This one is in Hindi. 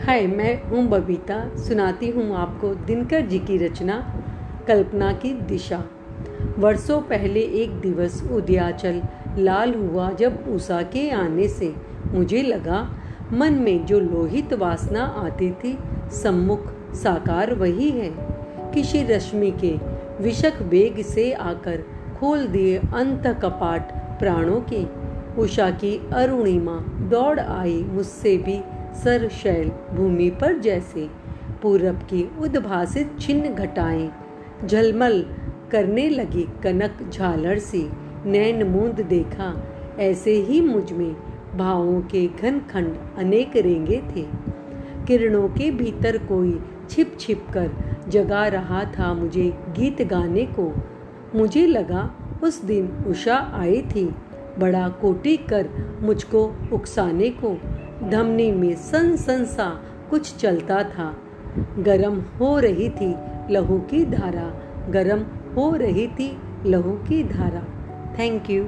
हाय, मैं हूँ बबीता, सुनाती हूँ आपको दिनकर जी की रचना, कल्पना की दिशा। वर्षों पहले एक दिवस उदयाचल लाल हुआ जब उषा के आने से मुझे लगा, मन में जो लोहित वासना आती थी, सम्मुख साकार वही है। किसी रश्मि के विषक वेग से आकर खोल दिए अंत कपाट प्राणों के। उषा की अरुणिमा दौड़ आई, मुझसे भी सर शैल भूमि पर जैसे पूरब की उद्भासित छिन्न घटाएँ, झलमल करने लगी कनक झालर सी नैन मूंद देखा। ऐसे ही मुझमें भावों के घन खंड अनेक रेंगे थे। किरणों के भीतर कोई छिप छिप कर जगा रहा था मुझे गीत गाने को। मुझे लगा उस दिन उषा आई थी, बड़ा कोटि कर मुझको उकसाने को। धमनी में सन सन सा कुछ चलता था। गरम हो रही थी लहू की धारा, गरम हो रही थी लहू की धारा। Thank you